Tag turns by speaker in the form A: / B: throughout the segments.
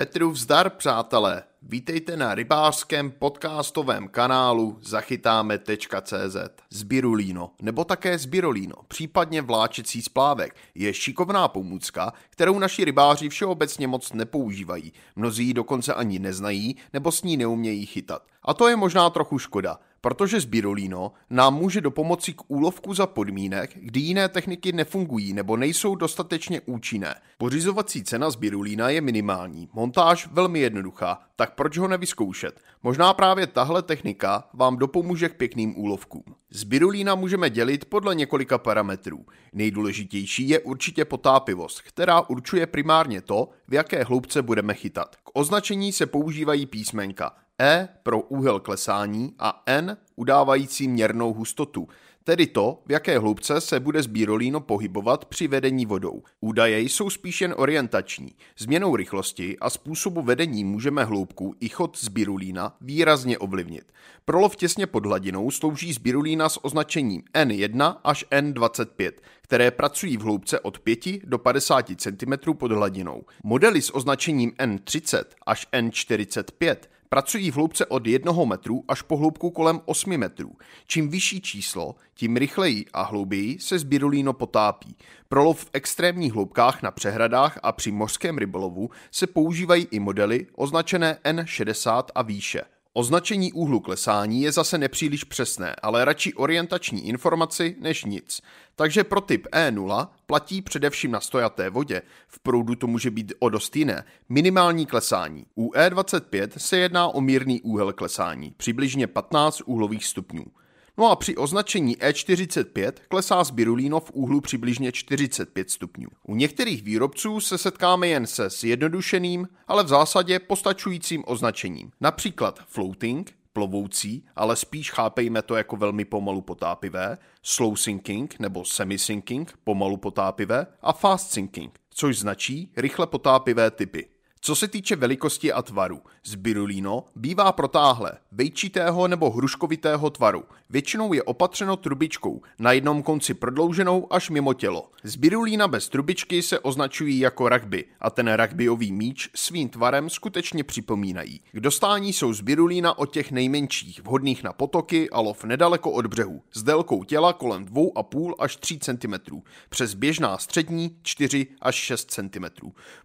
A: Petru vzdar, přátelé! Vítejte na rybářském podcastovém kanálu zachytáme.cz. Zbirulíno, nebo také zbirolíno, případně vláčecí splávek, je šikovná pomůcka, kterou naši rybáři všeobecně moc nepoužívají. Mnozí ji dokonce ani neznají, nebo s ní neumějí chytat. A to je možná trochu škoda, protože Zbirolino nám může do pomoci k úlovku za podmínek, kdy jiné techniky nefungují nebo nejsou dostatečně účinné. Pořizovací cena Zbirulína je minimální, montáž velmi jednoduchá, tak proč ho nevyzkoušet? Možná právě tahle technika vám dopomůže k pěkným úlovkům. Zbirulína můžeme dělit podle několika parametrů. Nejdůležitější je určitě potápivost, která určuje primárně to, v jaké hloubce budeme chytat. K označení se používají písmenka E pro úhel klesání a N udávající měrnou hustotu, tedy to, v jaké hloubce se bude sbírolíno pohybovat při vedení vodou. Údaje jsou spíš jen orientační. Změnou rychlosti a způsobu vedení můžeme hloubku i chod sbírulína výrazně ovlivnit. Pro lov těsně pod hladinou slouží sbírulína s označením N1 až N25, které pracují v hloubce od 5 do 50 cm pod hladinou. Modely s označením N30 až N45 Pracují v hloubce od 1 metru až po hloubku kolem 8 metrů. Čím vyšší číslo, tím rychleji a hlouběji se zbirulíno potápí. Pro lov v extrémních hloubkách na přehradách a při mořském rybolovu se používají i modely označené N60 a výše. Označení úhlu klesání je zase nepříliš přesné, ale radši orientační informaci než nic. Takže pro typ E0 platí především na stojaté vodě, v proudu to může být o dost jiné, minimální klesání. U E25 se jedná o mírný úhel klesání, přibližně 15 úhlových stupňů. No a při označení E45 klesá spirulino v úhlu přibližně 45 stupňů. U některých výrobců se setkáme jen se zjednodušeným, ale v zásadě postačujícím označením. Například floating, plovoucí, ale spíš chápejme to jako velmi pomalu potápivé, slow sinking nebo semi-sinking, pomalu potápivé a fast sinking, což značí rychle potápivé typy. Co se týče velikosti a tvaru, zbirulíno bývá protáhlé, vejčitého nebo hruškovitého tvaru. Většinou je opatřeno trubičkou, na jednom konci prodlouženou až mimo tělo. Zbirulína bez trubičky se označují jako rugby a ten rugbyový míč svým tvarem skutečně připomínají. K dostání jsou zbirulína od těch nejmenších, vhodných na potoky a lov nedaleko od břehu, s délkou těla kolem 2,5 až 3 cm, přes běžná střední 4 až 6 cm.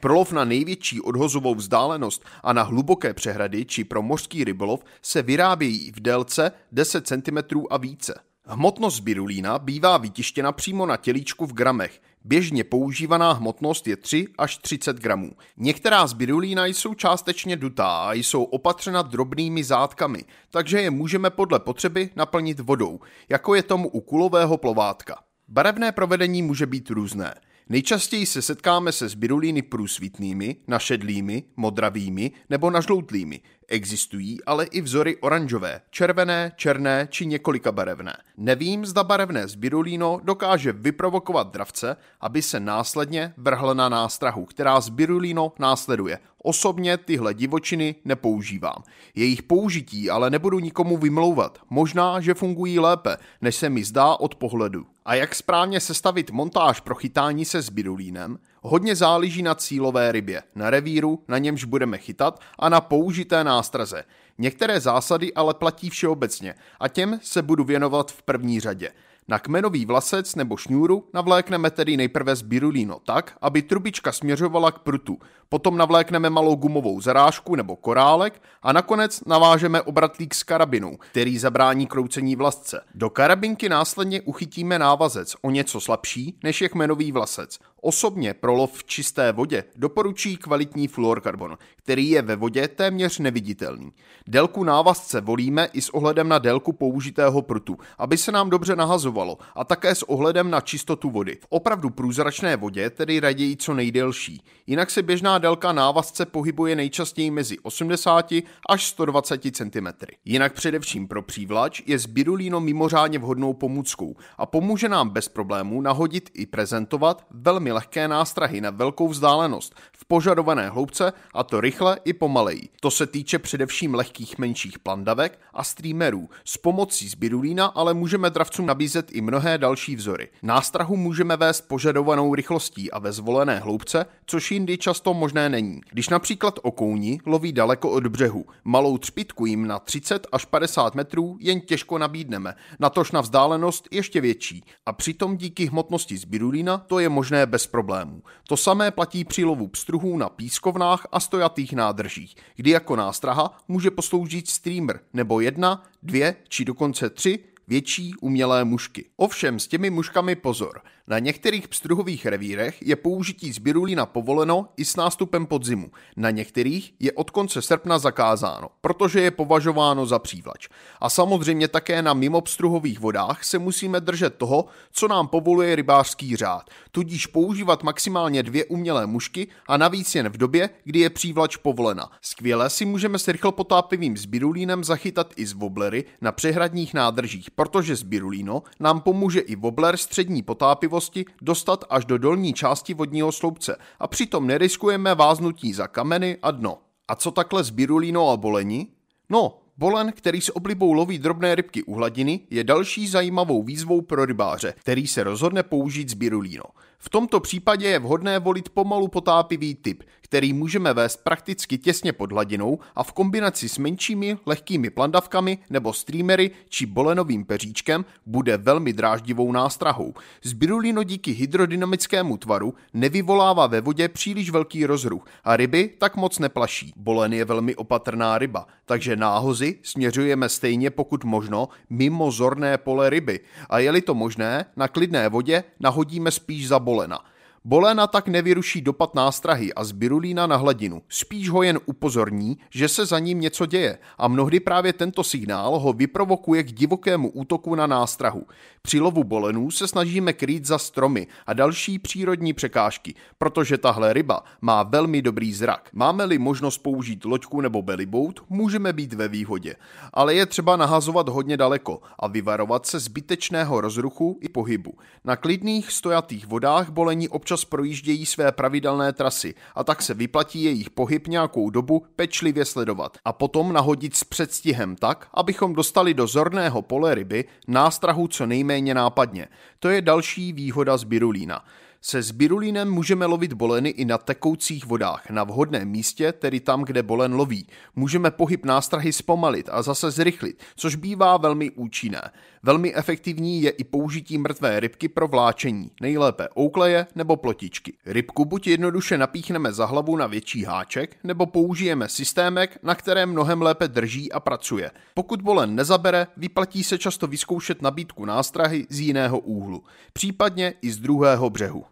A: Pro lov na největší odhod odhozovou vzdálenost a na hluboké přehrady či pro mořský rybolov se vyrábějí v délce 10 cm a více. Hmotnost birulína bývá vytištěna přímo na tělíčku v gramech. Běžně používaná hmotnost je 3 až 30 gramů. Některá z birulína jsou částečně dutá a jsou opatřena drobnými zátkami, takže je můžeme podle potřeby naplnit vodou, jako je tomu u kulového plovátka. Barevné provedení může být různé. Nejčastěji se setkáme se zbirulíny průsvitnými, našedlými, modravými nebo nažloutlými. Existují ale i vzory oranžové, červené, černé či několika barevné. Nevím, zda barevné zbirulíno dokáže vyprovokovat dravce, aby se následně vrhl na nástrahu, která zbirulíno následuje. Osobně tyhle divočiny nepoužívám. Jejich použití ale nebudu nikomu vymlouvat. Možná, že fungují lépe, než se mi zdá od pohledu. A jak správně sestavit montáž pro chytání se zbirulínem, hodně záleží na cílové rybě, na revíru, na němž budeme chytat a na použité nástraze. Některé zásady ale platí všeobecně a těm se budu věnovat v první řadě. Na kmenový vlasec nebo šňůru navlékneme tedy nejprve zbirulíno tak, aby trubička směřovala k prutu. Potom navlékneme malou gumovou zarážku nebo korálek a nakonec navážeme obratlík s karabinou, který zabrání kroucení vlasce. Do karabinky následně uchytíme návazec o něco slabší než je kmenový vlasec. Osobně pro lov v čisté vodě doporučí kvalitní fluorkarbon, který je ve vodě téměř neviditelný. Délku návazce volíme i s ohledem na délku použitého prutu, aby se nám dobře nahazovalo a také s ohledem na čistotu vody. V opravdu průzračné vodě tedy raději co nejdelší. Jinak se běžná délka návazce pohybuje nejčastěji mezi 80 až 120 cm. Jinak především pro přívlač je spirulino mimořádně vhodnou pomůckou a pomůže nám bez problémů nahodit i prezentovat velmi lehké nástrahy na velkou vzdálenost v požadované hloubce a to rychle i pomaleji. To se týče především lehkých menších plandavek a streamerů. S pomocí spirulína ale můžeme dravcům nabízet i mnohé další vzory. Nástrahu můžeme vést požadovanou rychlostí a ve zvolené hloubce, což jindy často možná možné není. Když například okouni loví daleko od břehu, malou třpitku jim na 30 až 50 metrů jen těžko nabídneme, natož na vzdálenost ještě větší. A přitom díky hmotnosti zbirulína to je možné bez problémů. To samé platí při lovu pstruhů na pískovnách a stojatých nádržích, kdy jako nástraha může posloužit streamer nebo jedna, dvě či dokonce tři větší umělé mušky. Ovšem s těmi muškami pozor. Na některých pstruhových revírech je použití zbirulína povoleno i s nástupem podzimu. Na některých je od konce srpna zakázáno, protože je považováno za přívlač. A samozřejmě také na mimopstruhových vodách se musíme držet toho, co nám povoluje rybářský řád, tudíž používat maximálně dvě umělé mušky a navíc jen v době, kdy je přívlač povolena. Skvěle si můžeme s rychlopotápivým zbirulínem zachytat i z woblery na přehradních nádržích, protože zbirulíno nám pomůže i wobbler střední potápivosti dostat až do dolní části vodního sloupce a přitom neriskujeme váznutí za kameny a dno. A co takhle birulínou a bolení? No, Bolen, který s oblibou loví drobné rybky u hladiny, je další zajímavou výzvou pro rybáře, který se rozhodne použít zbirulíno. V tomto případě je vhodné volit pomalu potápivý typ, který můžeme vést prakticky těsně pod hladinou a v kombinaci s menšími lehkými plandavkami nebo streamery či bolenovým peříčkem bude velmi dráždivou nástrahou. Zbirulino díky hydrodynamickému tvaru nevyvolává ve vodě příliš velký rozruch a ryby tak moc neplaší. Bolen je velmi opatrná ryba, takže náhozy směřujeme stejně pokud možno mimo zorné pole ryby a je-li to možné, na klidné vodě nahodíme spíš za bolena. Bolena tak nevyruší dopad nástrahy a zbirulína na hladinu, spíš ho jen upozorní, že se za ním něco děje a mnohdy právě tento signál ho vyprovokuje k divokému útoku na nástrahu. Při lovu bolenů se snažíme krýt za stromy a další přírodní překážky, protože tahle ryba má velmi dobrý zrak. Máme-li možnost použít loďku nebo bellyboat, můžeme být ve výhodě, ale je třeba nahazovat hodně daleko a vyvarovat se zbytečného rozruchu i pohybu. Na klidných stojatých vodách bolení občas občas projíždějí své pravidelné trasy a tak se vyplatí jejich pohyb nějakou dobu pečlivě sledovat a potom nahodit s předstihem tak, abychom dostali do zorného pole ryby nástrahu co nejméně nápadně. To je další výhoda z birulína. Se zbirulínem můžeme lovit boleny i na tekoucích vodách, na vhodném místě, tedy tam, kde bolen loví. Můžeme pohyb nástrahy zpomalit a zase zrychlit, což bývá velmi účinné. Velmi efektivní je i použití mrtvé rybky pro vláčení, nejlépe oukleje nebo plotičky. Rybku buď jednoduše napíchneme za hlavu na větší háček, nebo použijeme systémek, na kterém mnohem lépe drží a pracuje. Pokud bolen nezabere, vyplatí se často vyzkoušet nabídku nástrahy z jiného úhlu, případně i z druhého břehu.